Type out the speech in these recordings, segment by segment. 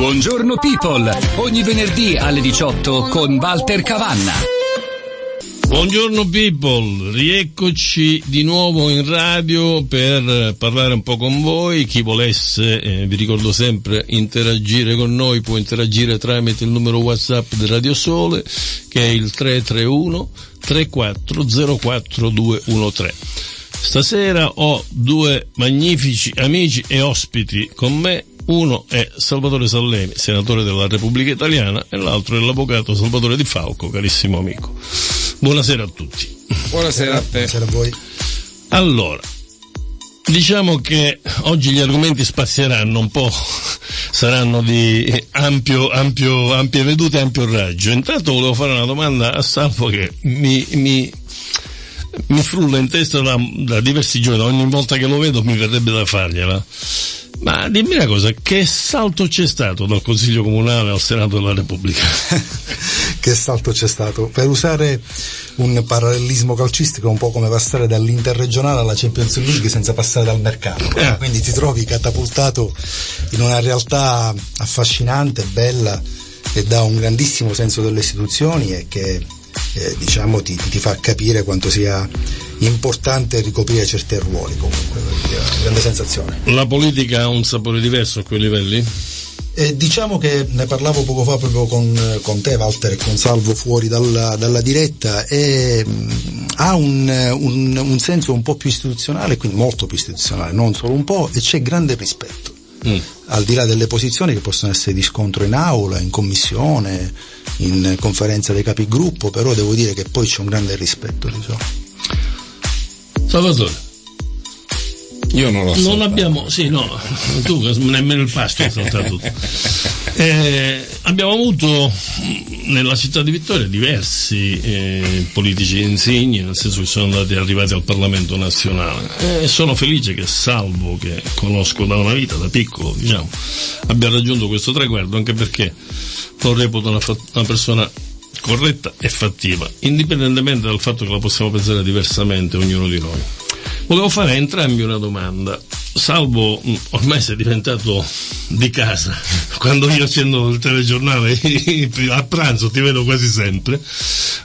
Buongiorno people, ogni venerdì alle 18 con Walter Cavanna. Buongiorno people, rieccoci di nuovo in radio per parlare un po' con voi. Chi volesse, eh, vi ricordo sempre, interagire con noi può interagire tramite il numero WhatsApp di Radio Sole che è il 331 3404 213. Stasera ho due magnifici amici e ospiti con me. Uno è Salvatore Sallemi, senatore della Repubblica Italiana, e l'altro è l'avvocato Salvatore Di Falco, carissimo amico. Buonasera a tutti. Buonasera a te. Buonasera a voi. Allora, diciamo che oggi gli argomenti spazieranno un po', saranno di ampio, ampio, ampie vedute e ampio raggio. Intanto volevo fare una domanda a Salvo che mi, mi, mi frulla in testa da, da diversi giorni, ogni volta che lo vedo mi verrebbe da fargliela. Ma dimmi una cosa, che salto c'è stato dal Consiglio Comunale al Senato della Repubblica? che salto c'è stato? Per usare un parallelismo calcistico è un po' come passare dall'interregionale alla Champions League senza passare dal mercato. Eh. Quindi ti trovi catapultato in una realtà affascinante, bella e dà un grandissimo senso delle istituzioni e che eh, diciamo ti, ti fa capire quanto sia importante ricoprire certi ruoli comunque, una grande sensazione. La politica ha un sapore diverso a quei livelli? Eh, diciamo che ne parlavo poco fa proprio con, con te Walter e con Salvo fuori dalla, dalla diretta e mh, ha un, un, un, senso un po' più istituzionale, quindi molto più istituzionale, non solo un po', e c'è grande rispetto. Mm. Al di là delle posizioni che possono essere di scontro in aula, in commissione, in conferenza dei capigruppo, però devo dire che poi c'è un grande rispetto. Diciamo. Salvatore. Io non lo so. Non abbiamo, sì, no, tu nemmeno il pasto hai saltato. Eh, abbiamo avuto nella città di Vittoria diversi eh, politici insigni, nel senso che sono andati arrivati al Parlamento nazionale. E sono felice che Salvo, che conosco da una vita, da piccolo, diciamo, abbia raggiunto questo traguardo, anche perché lo reputo una, una persona corretta e fattiva, indipendentemente dal fatto che la possiamo pensare diversamente ognuno di noi. Volevo fare a entrambi una domanda. Salvo, ormai sei diventato di casa. Quando io accendo il telegiornale a pranzo ti vedo quasi sempre.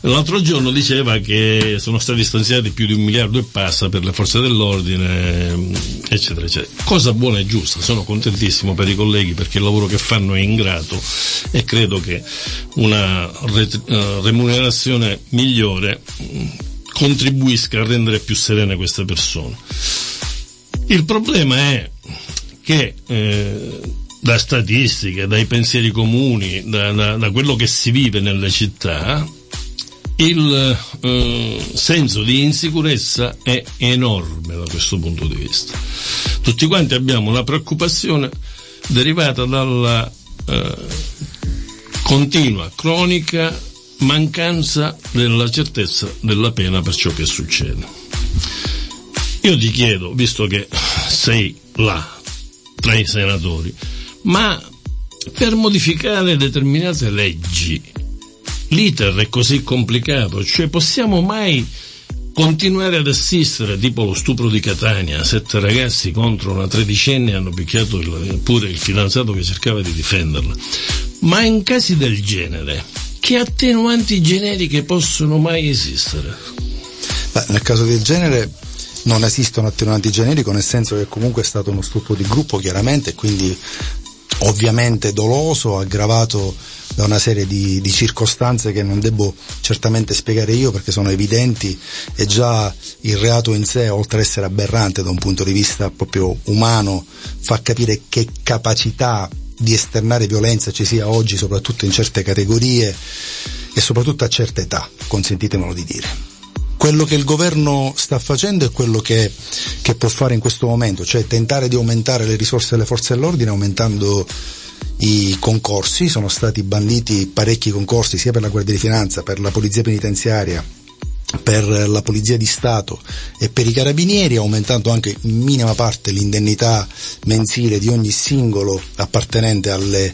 L'altro giorno diceva che sono stati stanziati più di un miliardo e passa per le forze dell'ordine, eccetera, eccetera. Cosa buona e giusta. Sono contentissimo per i colleghi perché il lavoro che fanno è ingrato e credo che una remunerazione migliore contribuisca a rendere più serene queste persone. Il problema è che eh, da statistiche, dai pensieri comuni, da, da, da, quello che si vive nelle città, il eh, senso di insicurezza è enorme da questo punto di vista. Tutti quanti abbiamo una preoccupazione derivata dalla eh, continua, cronica mancanza della certezza della pena per ciò che succede. Io ti chiedo, visto che sei là, tra i senatori, ma per modificare determinate leggi, l'iter è così complicato, cioè possiamo mai continuare ad assistere, tipo lo stupro di Catania, sette ragazzi contro una tredicenne hanno picchiato il, pure il fidanzato che cercava di difenderla. Ma in casi del genere, che attenuanti generiche possono mai esistere? Beh, nel caso del genere non esistono attenuanti generiche, nel senso che comunque è stato uno stupro di gruppo chiaramente, quindi ovviamente doloso, aggravato da una serie di, di, circostanze che non devo certamente spiegare io perché sono evidenti e già il reato in sé, oltre ad essere aberrante da un punto di vista proprio umano, fa capire che capacità di esternare violenza ci sia oggi, soprattutto in certe categorie e soprattutto a certe età, consentitemelo di dire. Quello che il governo sta facendo è quello che, che può fare in questo momento, cioè tentare di aumentare le risorse delle forze dell'ordine aumentando i concorsi, sono stati banditi parecchi concorsi sia per la Guardia di Finanza, per la Polizia Penitenziaria, per la Polizia di Stato e per i Carabinieri, aumentando anche in minima parte l'indennità mensile di ogni singolo appartenente alle,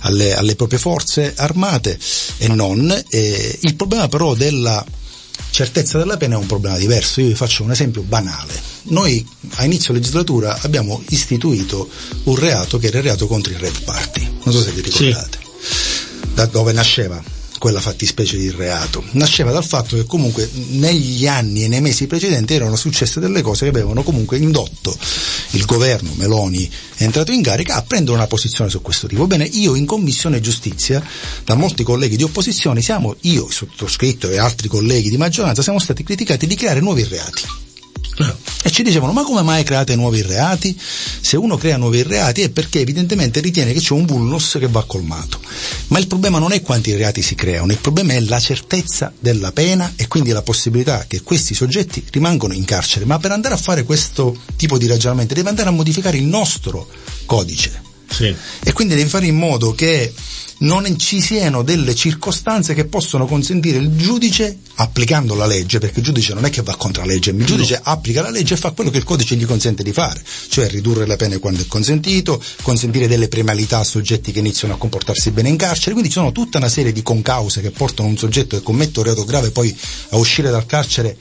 alle, alle proprie forze armate e non. Eh, il problema però della certezza della pena è un problema diverso. Io vi faccio un esempio banale. Noi a inizio legislatura abbiamo istituito un reato che era il reato contro i red party non so se vi ricordate, sì. da dove nasceva quella fattispecie di reato. Nasceva dal fatto che comunque negli anni e nei mesi precedenti erano successe delle cose che avevano comunque indotto il governo Meloni entrato in carica a prendere una posizione su questo tipo. Bene, io in commissione giustizia, da molti colleghi di opposizione, siamo, io, sottoscritto e altri colleghi di maggioranza, siamo stati criticati di creare nuovi reati. E ci dicevano, ma come mai create nuovi reati? Se uno crea nuovi reati è perché evidentemente ritiene che c'è un vulnus che va colmato. Ma il problema non è quanti reati si creano, il problema è la certezza della pena e quindi la possibilità che questi soggetti rimangano in carcere. Ma per andare a fare questo tipo di ragionamento deve andare a modificare il nostro codice. Sì. E quindi devi fare in modo che non ci siano delle circostanze che possono consentire il giudice, applicando la legge, perché il giudice non è che va contro la legge, il giudice no. applica la legge e fa quello che il codice gli consente di fare, cioè ridurre le pene quando è consentito, consentire delle premialità a soggetti che iniziano a comportarsi bene in carcere, quindi ci sono tutta una serie di concause che portano un soggetto che commette un reato grave poi a uscire dal carcere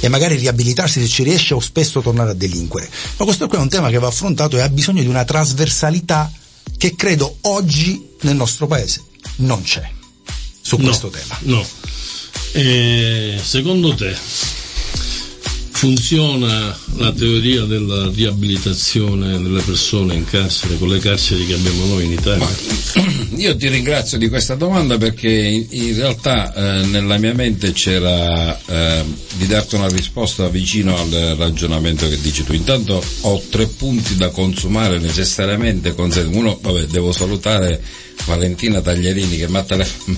e magari riabilitarsi se ci riesce o spesso tornare a delinquere. Ma questo qui è un tema che va affrontato e ha bisogno di una trasversalità che credo oggi nel nostro paese non c'è su questo no, tema. No. E secondo te funziona la teoria della riabilitazione delle persone in carcere con le carceri che abbiamo noi in Italia? Ma io ti ringrazio di questa domanda perché in, realtà eh, nella mia mente c'era eh, di darti una risposta vicino al ragionamento che dici tu. Intanto ho tre punti da consumare necessariamente. Uno, vabbè, devo salutare Valentina Tagliarini che mi ha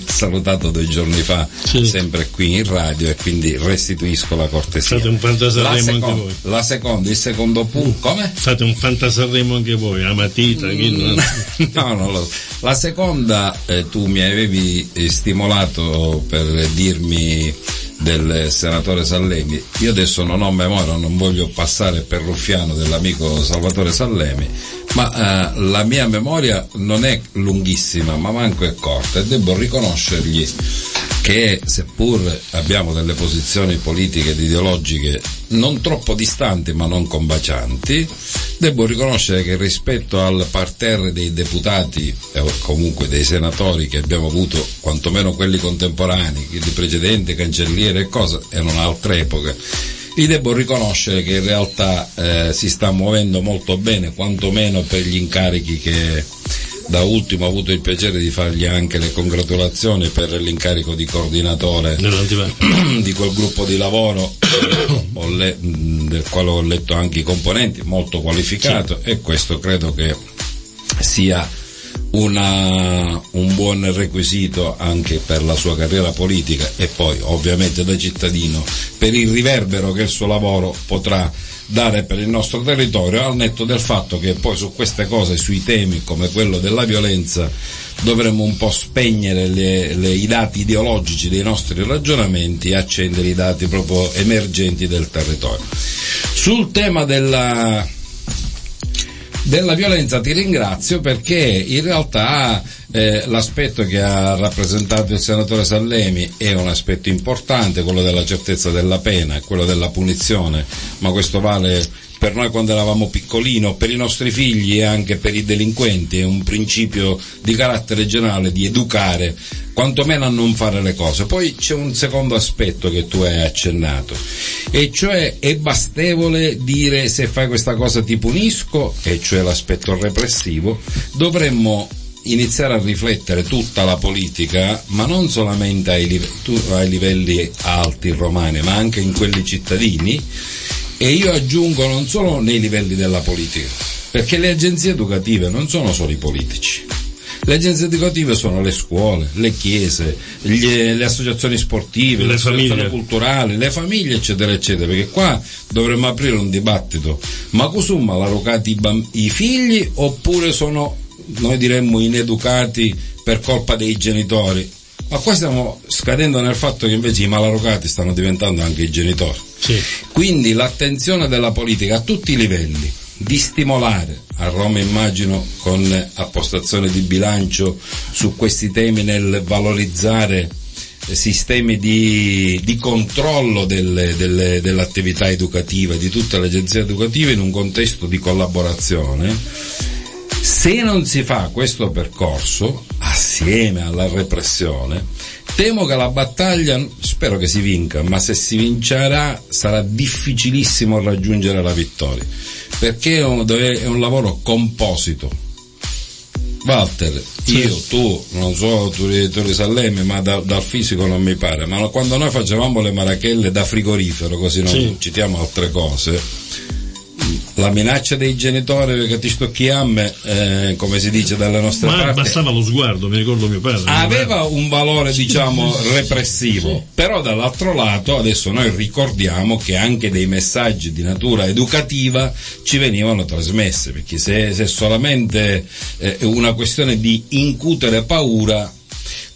salutato due giorni fa sì. sempre qui in radio e quindi restituisco la cortesia. Fate un fantasarremo anche voi. La seconda, il secondo punto, come? Fate un fantasarremo anche voi, a matita. Mm, no, no, lo, la seconda eh, tu mi avevi stimolato per dirmi del senatore Sallemi. Io adesso non ho memoria, non voglio passare per ruffiano dell'amico Salvatore Sallemi, ma eh, la mia memoria non è lunghissima, ma manco è corta e devo riconoscergli che seppur abbiamo delle posizioni politiche ed ideologiche non troppo distanti ma non combacianti, devo riconoscere che rispetto al parterre dei deputati o comunque dei senatori che abbiamo avuto, quantomeno quelli contemporanei, quelli precedenti, cancelliere e cose, erano altre epoche, gli devo riconoscere che in realtà eh, si sta muovendo molto bene, quantomeno per gli incarichi che da ultimo ho avuto il piacere di fargli anche le congratulazioni per l'incarico di coordinatore di quel gruppo di lavoro le, del quale ho letto anche i componenti, molto qualificato sì. e questo credo che sia una, un buon requisito anche per la sua carriera politica e poi ovviamente da cittadino per il riverbero che il suo lavoro potrà dare per il nostro territorio, al netto del fatto che poi su queste cose, sui temi come quello della violenza, dovremmo un po' spegnere le, le, i dati ideologici dei nostri ragionamenti e accendere i dati proprio emergenti del territorio. Sul tema della della violenza ti ringrazio perché in realtà eh, l'aspetto che ha rappresentato il senatore Sallemi è un aspetto importante, quello della certezza della pena, quello della punizione, ma questo vale per noi quando eravamo piccolino, per i nostri figli e anche per i delinquenti, è un principio di carattere generale di educare quantomeno a non fare le cose. Poi c'è un secondo aspetto che tu hai accennato, e cioè è bastevole dire se fai questa cosa ti punisco, e cioè l'aspetto repressivo, dovremmo iniziare a riflettere tutta la politica, ma non solamente ai, livelli, ai livelli alti romani, ma anche in quelli cittadini, e io aggiungo non solo nei livelli della politica, perché le agenzie educative non sono solo i politici. Le agenzie educative sono le scuole, le chiese, gli, le associazioni sportive, le, le associazioni culturali, le famiglie, eccetera, eccetera, perché qua dovremmo aprire un dibattito. Ma cos'umma larocati i, bamb- i figli oppure sono, noi diremmo, ineducati per colpa dei genitori? Ma qua stiamo scadendo nel fatto che invece i malarocati stanno diventando anche i genitori. Sì. Quindi l'attenzione della politica a tutti i livelli di stimolare a Roma immagino con appostazione di bilancio su questi temi nel valorizzare sistemi di, di controllo delle, delle, dell'attività educativa di tutte le agenzie educative in un contesto di collaborazione Se non si fa questo percorso, assieme alla repressione, temo che la battaglia, spero che si vinca, ma se si vincerà sarà difficilissimo raggiungere la vittoria, perché è un, è un lavoro composito. Walter, io, tu, non so, tu, tu Risalemme, ma da, dal fisico non mi pare, ma quando noi facevamo le marachelle da frigorifero, così non sì. citiamo altre cose, la minaccia dei genitori che ti stocchiamo, eh, come si dice dalle nostre Ma parti. bastava lo sguardo, mi ricordo mio padre. Aveva un valore, diciamo, repressivo, però dall'altro lato adesso noi ricordiamo che anche dei messaggi di natura educativa ci venivano trasmessi, perché se, se è solamente eh, una questione di incutere paura,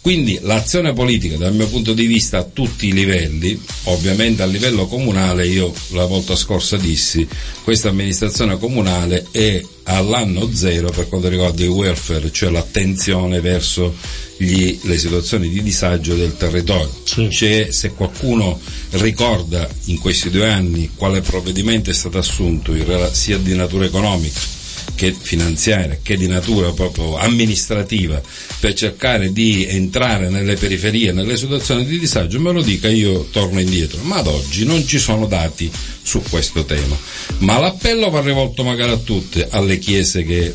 quindi l'azione politica dal mio punto di vista a tutti i livelli, ovviamente a livello comunale, io la volta scorsa dissi, questa amministrazione comunale è all'anno zero per quanto riguarda il welfare, cioè l'attenzione verso gli, le situazioni di disagio del territorio. Sì. Cioè, se qualcuno ricorda in questi due anni quale provvedimento è stato assunto sia di natura economica che finanziaria, che di natura proprio amministrativa, per cercare di entrare nelle periferie, nelle situazioni di disagio, me lo dica io torno indietro. Ma ad oggi non ci sono dati su questo tema. Ma l'appello va rivolto magari a tutte, alle chiese che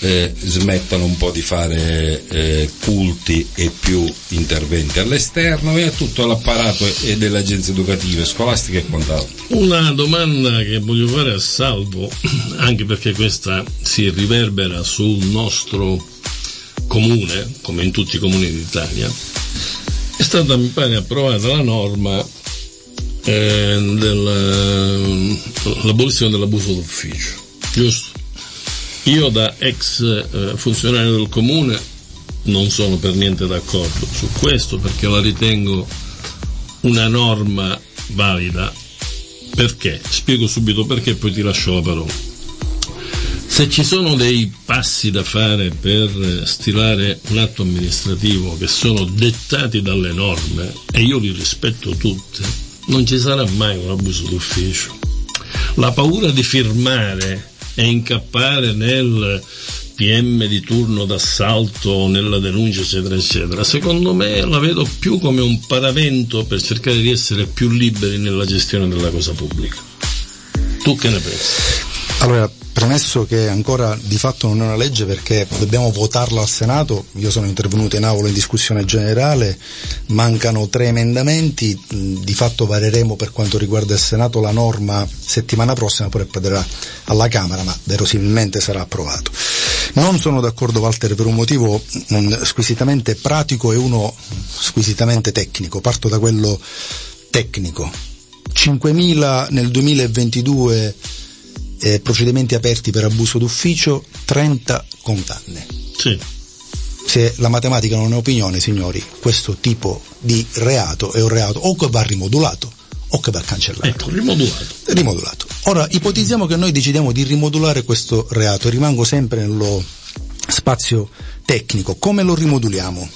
eh, smettano un po' di fare eh, culti e più interventi all'esterno e a tutto l'apparato e delle agenzie educative, scolastiche e quant'altro. Una domanda che voglio fare a Salvo, anche perché questa si riverbera sul nostro comune, come in tutti i comuni d'Italia, è stata mi pare approvata la norma eh, dell'abolizione dell'abuso d'ufficio, giusto? Io da ex eh, funzionario del comune non sono per niente d'accordo su questo perché la ritengo una norma valida. Perché? Spiego subito perché e poi ti lascio la parola. Se ci sono dei passi da fare per stilare un atto amministrativo che sono dettati dalle norme e io li rispetto tutte, non ci sarà mai un abuso d'ufficio. La paura di firmare e incappare nel PM di turno d'assalto, nella denuncia, eccetera, eccetera. Secondo me la vedo più come un paravento per cercare di essere più liberi nella gestione della cosa pubblica. Tu che ne pensi? Allora, Premesso che ancora di fatto non è una legge perché dobbiamo votarla al Senato, io sono intervenuto in aula in discussione generale, mancano tre emendamenti, di fatto vareremo per quanto riguarda il Senato la norma settimana prossima, poi approderà alla Camera, ma verosimilmente sarà approvato. Non sono d'accordo Walter per un motivo squisitamente pratico e uno squisitamente tecnico, parto da quello tecnico. 5.000 nel 2022 eh, procedimenti aperti per abuso d'ufficio, 30 condanne. Sì. Se la matematica non è opinione, signori, questo tipo di reato è un reato o che va rimodulato o che va cancellato. Ecco, rimodulato. Rimodulato. Ora, ipotizziamo che noi decidiamo di rimodulare questo reato, rimango sempre nello spazio tecnico. Come lo rimoduliamo?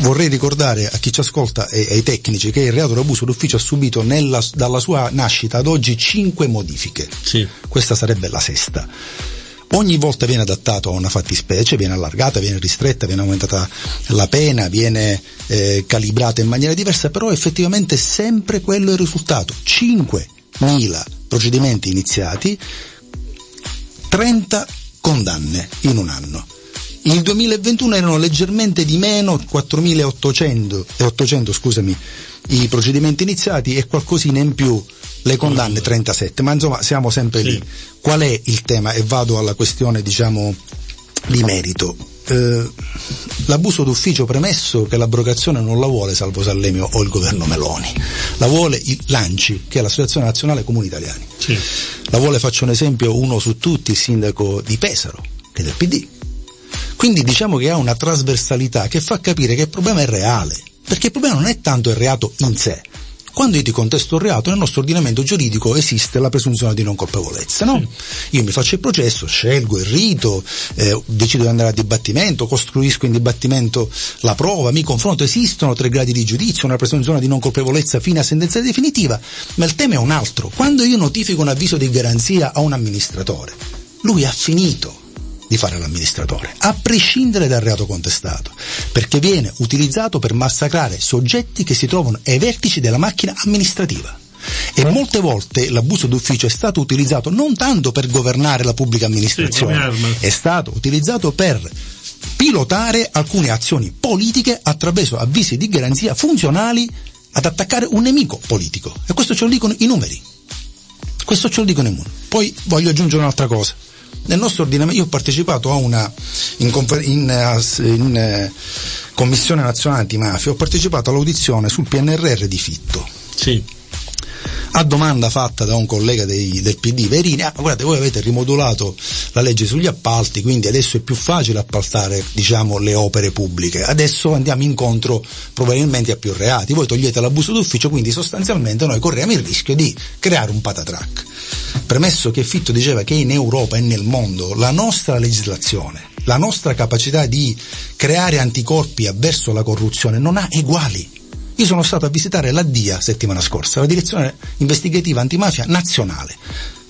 Vorrei ricordare a chi ci ascolta e ai tecnici che il reato d'abuso d'ufficio ha subito nella, dalla sua nascita ad oggi cinque modifiche. Sì. Questa sarebbe la sesta. Ogni volta viene adattato a una fattispecie, viene allargata, viene ristretta, viene aumentata la pena, viene eh, calibrata in maniera diversa, però effettivamente sempre quello è il risultato. 5.000 procedimenti iniziati, 30 condanne in un anno. Il 2021 erano leggermente di meno, 4.800 800, scusami, i procedimenti iniziati e qualcosina in più le condanne 37, ma insomma siamo sempre sì. lì. Qual è il tema? E vado alla questione diciamo di merito. Eh, l'abuso d'ufficio premesso che l'abrogazione non la vuole Salvo Sallemio o il governo Meloni, la vuole il Lanci, che è l'Associazione Nazionale Comuni Italiani. Sì. La vuole, faccio un esempio, uno su tutti, il sindaco di Pesaro, che è del PD quindi diciamo che ha una trasversalità che fa capire che il problema è reale, perché il problema non è tanto il reato in sé. Quando io ti contesto un reato, nel nostro ordinamento giuridico esiste la presunzione di non colpevolezza, no? Io mi faccio il processo, scelgo il rito, eh, decido di andare a dibattimento, costruisco in dibattimento la prova, mi confronto, esistono tre gradi di giudizio, una presunzione di non colpevolezza fino a sentenza definitiva, ma il tema è un altro. Quando io notifico un avviso di garanzia a un amministratore, lui ha finito di fare l'amministratore, a prescindere dal reato contestato, perché viene utilizzato per massacrare soggetti che si trovano ai vertici della macchina amministrativa. E molte volte l'abuso d'ufficio è stato utilizzato non tanto per governare la pubblica amministrazione, è stato utilizzato per pilotare alcune azioni politiche attraverso avvisi di garanzia funzionali ad attaccare un nemico politico. E questo ce lo dicono i numeri. Questo ce lo dicono i numeri. Poi voglio aggiungere un'altra cosa. Nel nostro ordinamento, io ho partecipato a una, in, in, in eh, Commissione Nazionale Antimafia, ho partecipato all'audizione sul PNRR di Fitto. Sì a domanda fatta da un collega dei, del PD, Verini, ah, guardate, voi avete rimodulato la legge sugli appalti, quindi adesso è più facile appaltare, diciamo, le opere pubbliche. Adesso andiamo incontro probabilmente a più reati. Voi togliete l'abuso d'ufficio, quindi sostanzialmente noi corriamo il rischio di creare un patatrack. Premesso che Fitto diceva che in Europa e nel mondo la nostra legislazione, la nostra capacità di creare anticorpi avverso la corruzione non ha eguali io sono stato a visitare la DIA settimana scorsa, la Direzione Investigativa Antimafia Nazionale.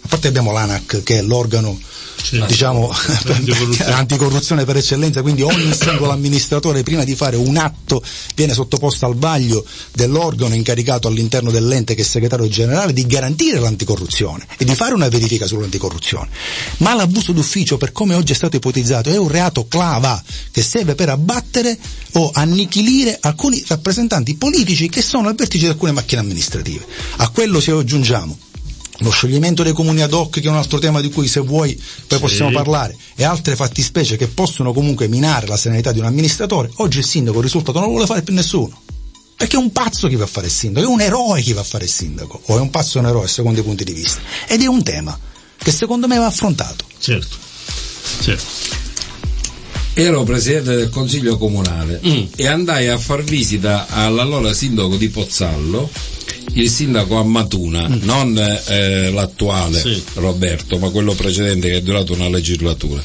A parte abbiamo l'ANAC che è l'organo sì, diciamo, anticorruzione. anticorruzione per eccellenza, quindi ogni singolo amministratore prima di fare un atto viene sottoposto al vaglio dell'organo incaricato all'interno dell'ente che è segretario generale di garantire l'anticorruzione e di fare una verifica sull'anticorruzione. Ma l'abuso d'ufficio, per come oggi è stato ipotizzato, è un reato clava che serve per abbattere o annichilire alcuni rappresentanti politici che sono al vertice di alcune macchine amministrative. A quello se aggiungiamo lo scioglimento dei comuni ad hoc che è un altro tema di cui se vuoi poi possiamo sì. parlare e altre fattispecie che possono comunque minare la serenità di un amministratore oggi il sindaco il risultato non lo vuole fare più nessuno. Perché è un pazzo chi va a fare il sindaco è un eroe chi va a fare il sindaco o è un pazzo o un eroe secondo i punti di vista. Ed è un tema che secondo me va affrontato. Certo. Certo. Ero presidente del consiglio comunale mm. e andai a far visita all'allora sindaco di Pozzallo il sindaco a Matuna, mm. non eh, l'attuale sì. Roberto, ma quello precedente che è durato una legislatura.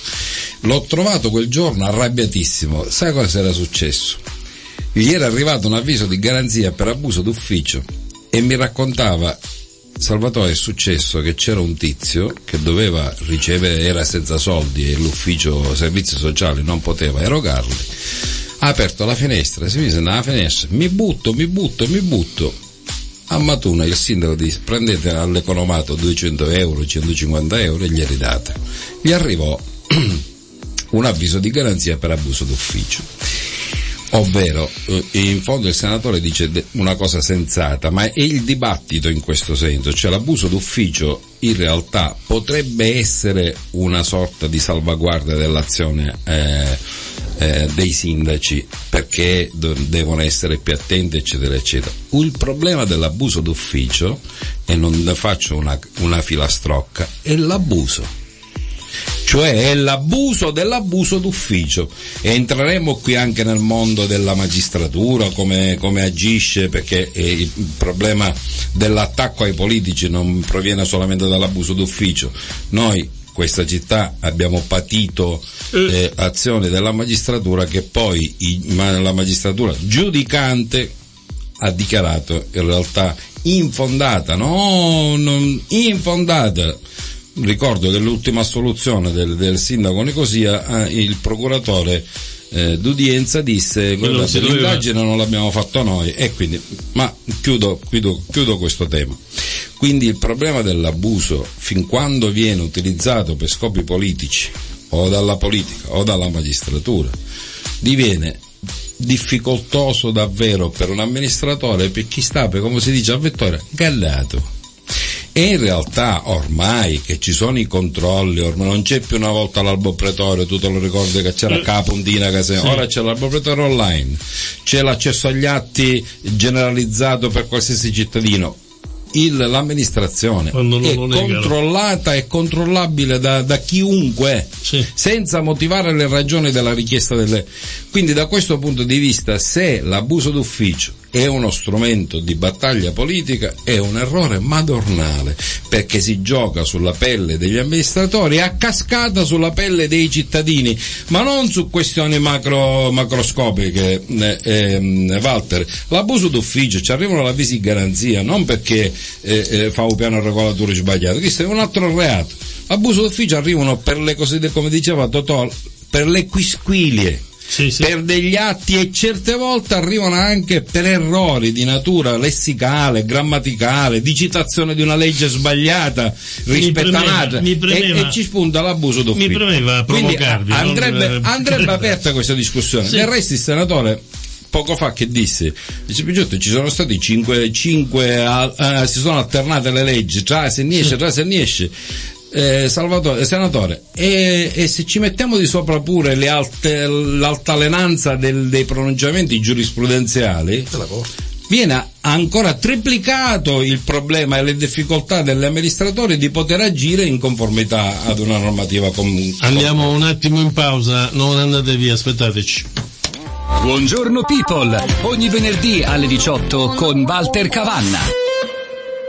L'ho trovato quel giorno arrabbiatissimo. Sai cosa era successo? Gli era arrivato un avviso di garanzia per abuso d'ufficio e mi raccontava Salvatore è successo che c'era un tizio che doveva ricevere, era senza soldi e l'ufficio servizi sociali non poteva erogarli. Ha aperto la finestra, si mise nella finestra, mi butto, mi butto, mi butto a Matuna il sindaco disse prendete all'economato 200 euro, 150 euro e glieli date. Gli arrivò un avviso di garanzia per abuso d'ufficio. Ovvero, eh, in fondo il senatore dice una cosa sensata, ma è il dibattito in questo senso, cioè l'abuso d'ufficio in realtà potrebbe essere una sorta di salvaguardia dell'azione eh, eh, dei sindaci perché devono essere più attenti eccetera eccetera. Il problema dell'abuso d'ufficio, e non faccio una, una filastrocca, è l'abuso cioè è l'abuso dell'abuso d'ufficio e entreremo qui anche nel mondo della magistratura, come, come agisce, perché il problema dell'attacco ai politici non proviene solamente dall'abuso d'ufficio. Noi questa città abbiamo patito eh, eh azioni della magistratura che poi i, ma la magistratura giudicante ha dichiarato in realtà infondata, no, non, infondata. Ricordo che l'ultima assoluzione del, del sindaco Nicosia, eh, il procuratore eh, d'udienza disse che l'indagine non l'abbiamo fatto noi e quindi, ma chiudo, chiudo, chiudo questo tema. Quindi il problema dell'abuso, fin quando viene utilizzato per scopi politici, o dalla politica o dalla magistratura, diviene difficoltoso davvero per un amministratore per chi sta, per, come si dice a Vettoria, gallato. E in realtà ormai che ci sono i controlli, ormai non c'è più una volta l'albo pretorio, tu te lo ricordi che c'era la puntina che se... sì. ora c'è l'albo pretorio online, c'è l'accesso agli atti generalizzato per qualsiasi cittadino il, l'amministrazione. È controllata e controllabile da, da chiunque sì. senza motivare le ragioni della richiesta delle. Quindi da questo punto di vista se l'abuso d'ufficio è uno strumento di battaglia politica, è un errore madornale, perché si gioca sulla pelle degli amministratori a cascata sulla pelle dei cittadini, ma non su questioni macro, macroscopiche, eh, eh, Walter. L'abuso d'ufficio ci arrivano l'avvisi di garanzia, non perché eh, eh fa un piano regolatore sbagliato, questo è un altro reato Abuso d'ufficio arrivano per le cosiddette, come diceva Totò, per le quisquilie. Sì, sì. per degli atti e certe volte arrivano anche per errori di natura lessicale, grammaticale, di citazione di una legge sbagliata rispetto a e, e ci spunta l'abuso d'ufficio. Mi premeva Quindi provocarvi, andrebbe, non- andrebbe aperta questa discussione. Sì. Del resto il senatore poco fa che disse dice Picciotto ci sono stati cinque, cinque al- eh, si sono alternate le leggi tra se ne esce tra se ne esce eh, Salvatore, senatore, e, e se ci mettiamo di sopra pure le alte- l'altalenanza del- dei pronunciamenti giurisprudenziali, viene ancora triplicato il problema e le difficoltà degli amministratori di poter agire in conformità ad una normativa comune. Andiamo un attimo in pausa, non andate via, aspettateci. Buongiorno people, ogni venerdì alle 18 con Walter Cavanna.